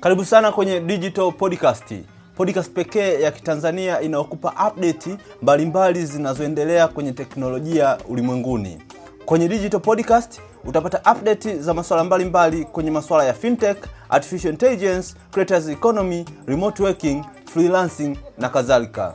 Karibu sana kwenye Digital Podcast, podcast pekee ya Kitanzania inayokupa update mbalimbali zinazoendelea kwenye teknolojia ulimwenguni. Kwenye Digital Podcast utapata update za masuala mbalimbali kwenye masuala ya fintech, artificial intelligence, creators economy, remote working, freelancing na kadhalika.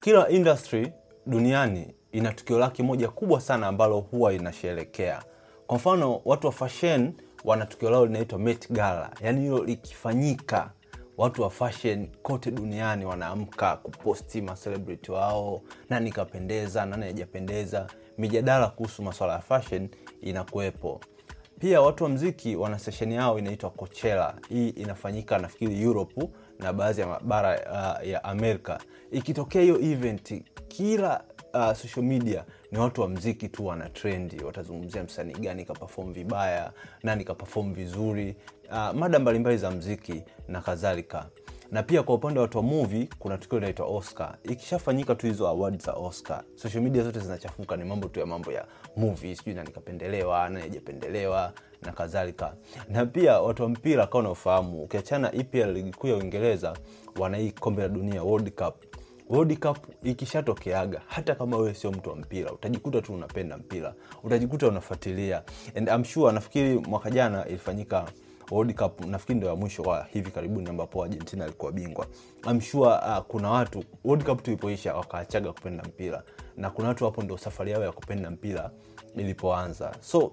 Kila industry duniani ina tukio lake moja kubwa sana ambalo huwa inasherekea. Kwa mfano, watu wa fashion wana tukio lao linaitwa Met Gala. Yaani hilo likifanyika, watu wa fashion kote duniani wanaamka kuposti macelebrity wao, nani kapendeza, nani hajapendeza. Mijadala kuhusu masuala ya fashion inakuwepo. Pia watu wa mziki wana sesheni yao inaitwa Coachella. Hii inafanyika nafikiri Europe na baadhi ya mabara uh, ya Amerika. Ikitokea hiyo event, kila uh, social media ni watu wa mziki tu wana trendi, watazungumzia msanii gani kaperform vibaya, nani kaperform vizuri, uh, mada mbalimbali za mziki na kadhalika. Na pia kwa upande wa watu wa movie kuna tukio linaitwa Oscar. Ikishafanyika tu hizo award za Oscar, social media zote zinachafuka, ni mambo tu ya mambo ya movie, sijui nani kapendelewa, na kadhalika. Na pia watu wa mpira kama unaofahamu, ukiachana EPL ligi kuu ya Uingereza, wana hii kombe la dunia World Cup. World Cup ikishatokeaga, hata kama wewe sio mtu wa mpira, utajikuta tu unapenda mpira, utajikuta unafuatilia. And I'm sure, nafikiri mwaka jana ilifanyika World Cup, nafikiri ndio ya mwisho kwa hivi karibuni, ambapo Argentina alikuwa bingwa. I'm sure uh, kuna watu World Cup tulipoisha wakaachaga kupenda mpira, na kuna watu hapo ndio safari yao ya kupenda mpira ilipoanza. So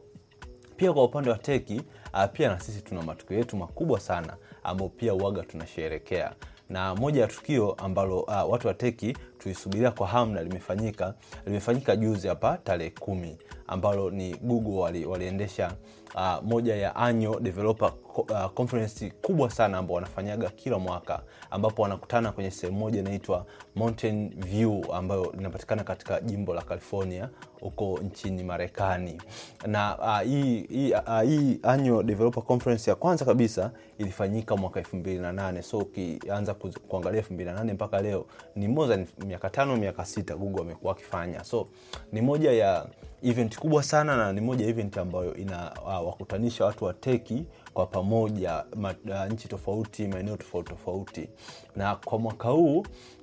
pia kwa upande wa teki uh, pia na sisi tuna matukio yetu makubwa sana ambayo pia uaga tunasherekea na moja ya tukio ambalo uh, watu wa teki tulisubiria kwa hamna limefanyika limefanyika juzi hapa tarehe kumi ambalo ni Google wali, waliendesha uh, moja ya annual developer uh, conference kubwa sana ambao wanafanyaga kila mwaka ambapo wanakutana kwenye sehemu moja inaitwa Mountain View ambayo linapatikana katika jimbo la California huko nchini Marekani. Na uh, hii hii uh, hii annual developer conference ya kwanza kabisa ilifanyika mwaka 2008 so ukianza kuangalia 2008 mpaka leo ni more than miaka tano miaka sita Google amekuwa akifanya, so ni moja ya event kubwa sana na ni moja event ambayo ina uh, wakutanisha watu wa teki kwa pamoja ma, uh, nchi tofauti maeneo tofauti tofauti. Na kwa mwaka huu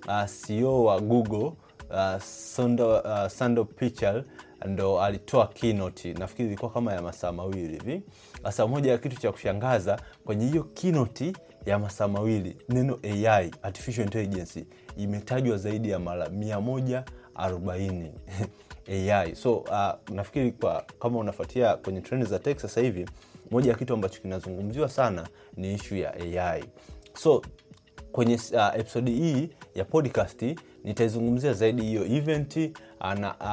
uh, CEO wa Google uh, Sundar, uh, Sundar Pichai ndo alitoa keynote, nafikiri ilikuwa kama ya masaa mawili hivi. Sasa moja ya kitu cha kushangaza kwenye hiyo keynote ya masaa mawili neno AI, artificial intelligence imetajwa zaidi ya mara mia moja arobaini AI. So uh, nafikiri kwa kama unafuatia kwenye trend za tech sasa hivi, moja ya kitu ambacho kinazungumziwa sana ni ishu ya AI. So kwenye uh, episodi hii ya podcast nitaizungumzia zaidi hiyo event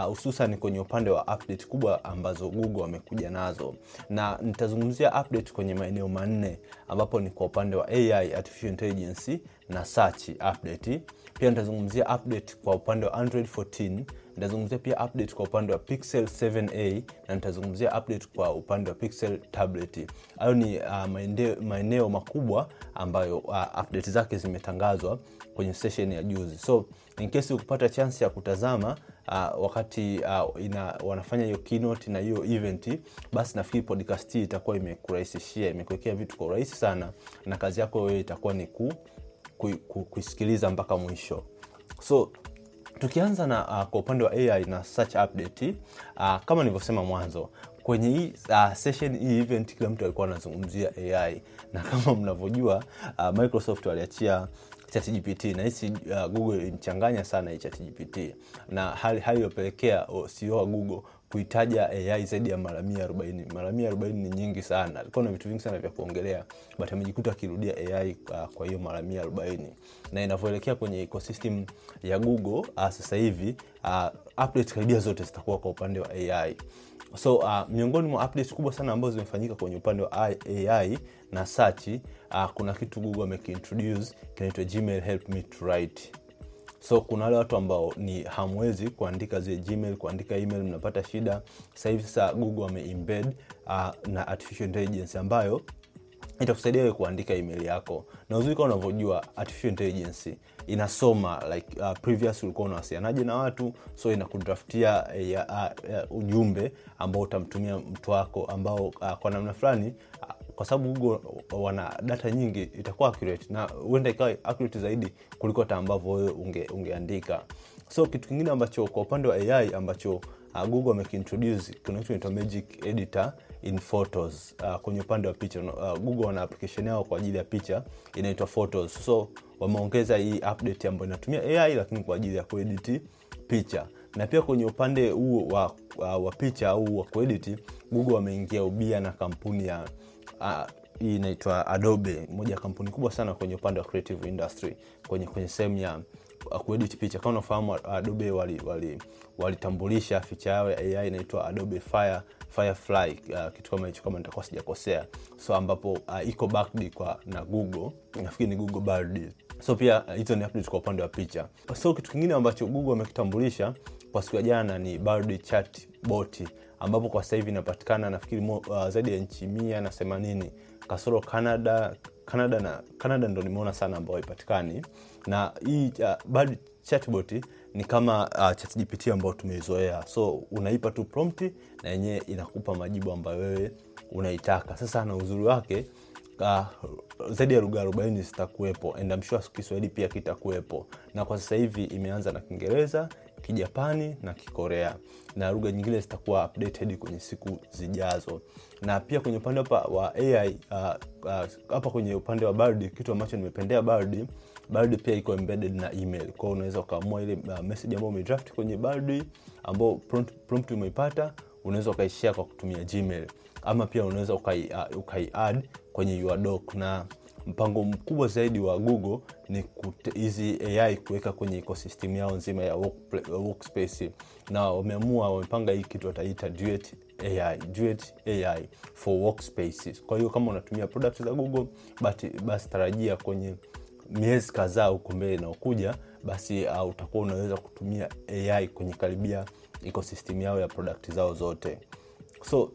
hususan uh, kwenye upande wa update kubwa ambazo Google wamekuja nazo, na nitazungumzia update kwenye maeneo manne ambapo ni kwa upande wa AI, artificial intelligence na search update. Pia nitazungumzia update kwa upande wa Android 14, nitazungumzia pia update kwa upande wa Pixel 7a na nitazungumzia update kwa upande wa Pixel tablet. Hayo ni uh, maeneo makubwa ambayo uh, update zake zimetangazwa kwenye session ya juzi. So in case ukupata chance ya kutazama uh, wakati uh, ina, wanafanya hiyo keynote na hiyo event, basi nafikiri podcast hii itakuwa imekurahisishia, imekuwekea vitu kwa urahisi sana, na kazi yako wewe itakuwa ni ku, kuisikiliza mpaka mwisho. So tukianza na uh, kwa upande wa AI na search update uh, kama nilivyosema mwanzo kwenye hii uh, session hii event kila mtu alikuwa anazungumzia AI na kama mnavyojua uh, Microsoft waliachia ChatGPT na hisi uh, Google ilimchanganya sana hii ChatGPT. Na hali hayo iliyopelekea CEO wa Google kuitaja AI zaidi ya mara 140. Mara 140 ni nyingi sana, alikuwa na vitu vingi sana vya kuongelea, but amejikuta akirudia AI uh, kwa hiyo mara 140, na inavyoelekea kwenye ecosystem ya Google uh, sasa hivi uh, update karibia zote zitakuwa kwa upande wa AI. So uh, miongoni mwa updates kubwa sana ambazo zimefanyika kwenye upande wa AI na search uh, kuna kitu Google amekiintroduce kinaitwa Gmail help me to write. So kuna wale watu ambao ni hamwezi kuandika zile Gmail, kuandika email, mnapata shida. Sasa hivi sasa Google ameimbed uh, na artificial intelligence ambayo itakusaidia kuandika email yako, na uzuri kama unavyojua artificial intelligence inasoma like uh, previous ulikuwa unawasilianaje na watu, so inakudraftia uh, uh, uh, ujumbe ambao utamtumia mtu wako ambao uh, kwa namna fulani uh, kwa sababu google wana data nyingi itakuwa accurate na huenda ikawa accurate zaidi kuliko hata ambavyo wewe unge, ungeandika. So kitu kingine ambacho kwa upande wa ai ambacho uh, google amekiintroduce kuna kitu magic editor in photos. Uh, kwenye upande wa picha uh, google wana application yao kwa ajili ya picha inaitwa photos. So wameongeza hii update ambayo inatumia ai lakini kwa ajili ya kuedit picha. Na pia kwenye upande huu wa, wa, wa picha au wa kuedit google wameingia ubia na kampuni ya uh, hii inaitwa adobe. Moja ya kampuni kubwa sana kwenye upande wa creative industry kwenye kwenye sehemu ya uh, kuedit picha. Kama unafahamu adobe walitambulisha wali, wali ficha yao ya ai inaitwa adobe fire firefly uh, kitu kama hicho kama nitakuwa sijakosea. So ambapo uh, iko backed kwa na google. Nafikiri ni google bard. So pia hizo uh, ni update kwa upande wa picha. So kitu kingine ambacho google amekitambulisha kwa siku ya jana ni bard chat bot ambapo kwa sasa hivi inapatikana nafikiri uh, zaidi ya nchi mia na themanini. Kasoro canada canada na canada ndo nimeona sana ambao haipatikani. Na hii uh, bard chatbot ni kama uh, chatgpt ambayo tumeizoea. So unaipa tu prompti na yenyewe inakupa majibu ambayo wewe unaitaka. Sasa na uzuri wake uh, zaidi ya lugha arobaini zitakuwepo and sure kiswahili pia kitakuwepo. Na kwa sasa hivi imeanza na kiingereza kijapani na kikorea. Na lugha nyingine zitakuwa updated kwenye siku zijazo. Na pia kwenye upande hapa wa ai hapa uh, uh, kwenye upande wa bard kitu ambacho nimependea bard bard pia iko embedded na email. Kwao unaweza ukaamua ile uh, message ambayo umedraft kwenye bard ambao prompt, prompt umeipata unaweza ukaishare kwa kutumia gmail. Ama pia unaweza ukai, uh, ukai add kwenye your doc. Na mpango mkubwa zaidi wa google ni hizi ai kuweka kwenye ecosystem yao nzima ya work, workspace. Na wameamua wamepanga hii kitu wataita duet ai duet ai for workspaces. Kwa hiyo kama unatumia products za google basi tarajia kwenye miezi kadhaa huko mbele inaokuja basi uh, utakuwa unaweza kutumia ai kwenye karibia ecosystem yao ya product zao zote. So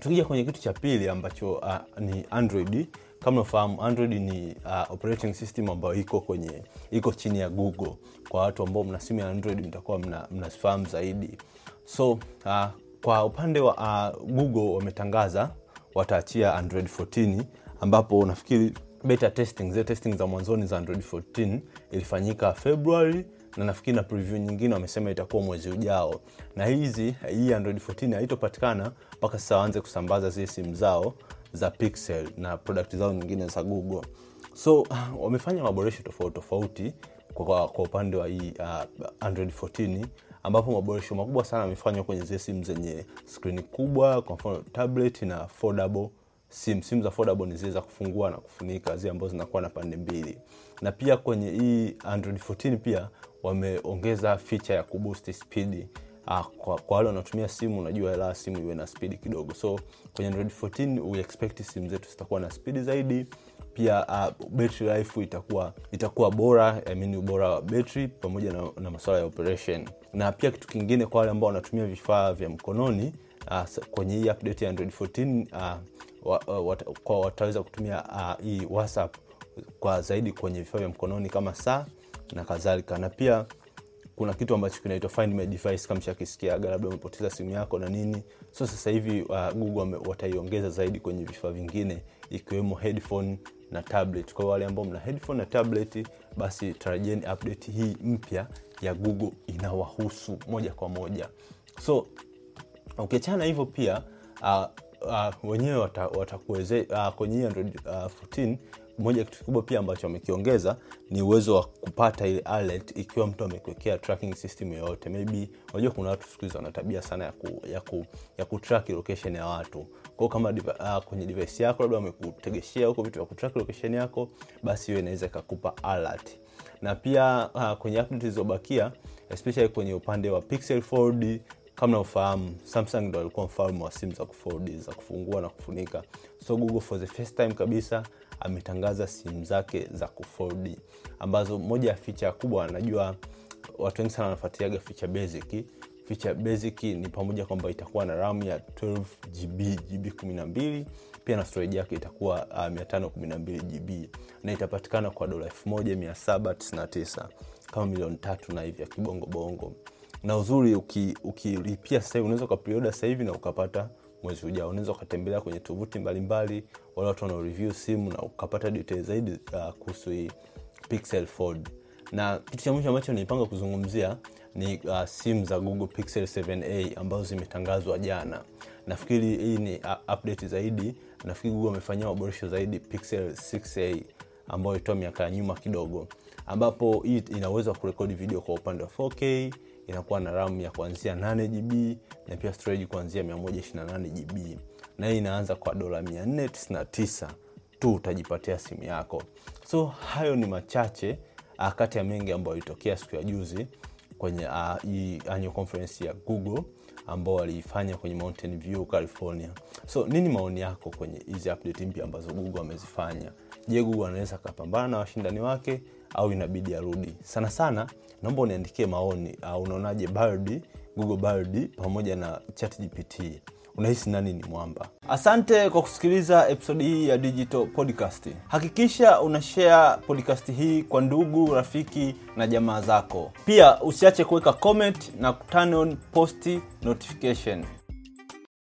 tukija kwenye kitu cha pili ambacho uh, ni android. Kama unafahamu android ni uh, operating system ambayo iko kwenye iko chini ya google. Kwa watu ambao mna simu ya android mtakuwa mnazifahamu mna zaidi. So uh, kwa upande wa uh, google wametangaza wataachia android 14 ambapo nafikiri beta testing zile testing za mwanzoni za android 14 ilifanyika februari na nafikiri na preview nyingine wamesema itakuwa mwezi ujao. Na hizi hii android 14 haitopatikana mpaka sasa waanze kusambaza zile simu zao za pixel na product zao nyingine za google. So wamefanya maboresho tofauti tofauti kwa, kwa upande wa hii uh, android 14 ambapo maboresho makubwa sana yamefanywa kwenye zile simu zenye skrini kubwa kwa mfano tablet na foldable sim simu za foldable ni zile za kufungua na kufunika zile ambazo zinakuwa na pande mbili. Na pia kwenye hii android 14 pia wameongeza feature ya kuboost speed Ah, kwa, kwa wale wanaotumia simu unajua la simu iwe na spidi kidogo. So kwenye android 14 we simu zetu zitakuwa na spidi zaidi. Pia uh, battery life itakuwa itakuwa bora I mean ubora wa battery pamoja na, na masuala ya operation. Na pia kitu kingine kwa wale ambao wanatumia vifaa vya mkononi uh, kwenye hii update ya android 14 uh, wa, wa, kwa wataweza kutumia uh, hii whatsapp kwa zaidi kwenye vifaa vya mkononi kama saa na kadhalika. Na pia kuna kitu ambacho kinaitwa find my device kama shakisikiaga labda umepoteza simu yako na nini. So sasa hivi uh, google wataiongeza zaidi kwenye vifaa vingine ikiwemo headphone na tablet. Kwa wale ambao mna headphone na tablet basi tarajieni update hii mpya ya google inawahusu moja kwa moja. So ukiachana okay, hivyo pia uh, uh, wenyewe watakuweze wata uh, kwenye android uh, 14 moja kitu kikubwa pia ambacho wamekiongeza ni uwezo wa kupata ile alert ikiwa mtu amekuwekea tracking system yoyote. Maybe unajua kuna watu siku hizi wana sana ya ku, ya ku, ya kutrack location ya watu. Kwao kama uh, kwenye device yako labda wamekutegeshea huko vitu vya kutrack location yako basi hiyo inaweza ikakupa alert. Na pia uh, kwenye update zilizobakia especially kwenye upande wa pixel 4d kama unaofahamu samsung ndo alikuwa mfalme wa simu za kufold za kufungua na kufunika. So google for the first time kabisa ametangaza simu zake za kufold ambazo moja ya ficha kubwa anajua watu wengi sana wanafuatiliaga ficha basic. Ficha basic ni pamoja kwamba itakuwa na ram ya 12 gb gb 12 pia na storage yake itakuwa uh, 512 gb na itapatikana kwa dola 1799 kama milioni tatu na hivi ya kibongobongo. bongo na uzuri ukilipia uki sasa unaweza ukaprioda sasa na ukapata mwezi ujao. Unaweza ukatembelea kwenye tovuti mbalimbali wale watu wana simu na ukapata details zaidi uh, kuhusu hii pixel fold. Na kitu cha mwisho ambacho nilipanga kuzungumzia ni uh, simu za google pixel 7a ambazo zimetangazwa jana. Nafikiri hii ni uh, update zaidi. Nafikiri google amefanyia maboresho zaidi pixel 6a ambayo ilitoa miaka ya nyuma kidogo. Ambapo hii ina kurekodi video kwa upande wa 4k inakuwa na ram ya kuanzia 8 gb na pia storage kuanzia 128 gb na hii inaanza kwa dola 499 tu utajipatia simu yako. So hayo ni machache uh, kati ya mengi ambayo ilitokea siku ya juzi kwenye uh, conference ya google ambao waliifanya kwenye mountain view california. So nini maoni yako kwenye hizi update mpya ambazo google amezifanya? Je google anaweza akapambana na washindani wake au inabidi arudi. Sana sana naomba uniandikie maoni. Uh, unaonaje Bard, google Bard pamoja na chat gpt unahisi nani ni mwamba? Asante kwa kusikiliza episodi hii ya digital podcast. Hakikisha una share podcast hii kwa ndugu rafiki na jamaa zako. Pia usiache kuweka comment na turn on post notification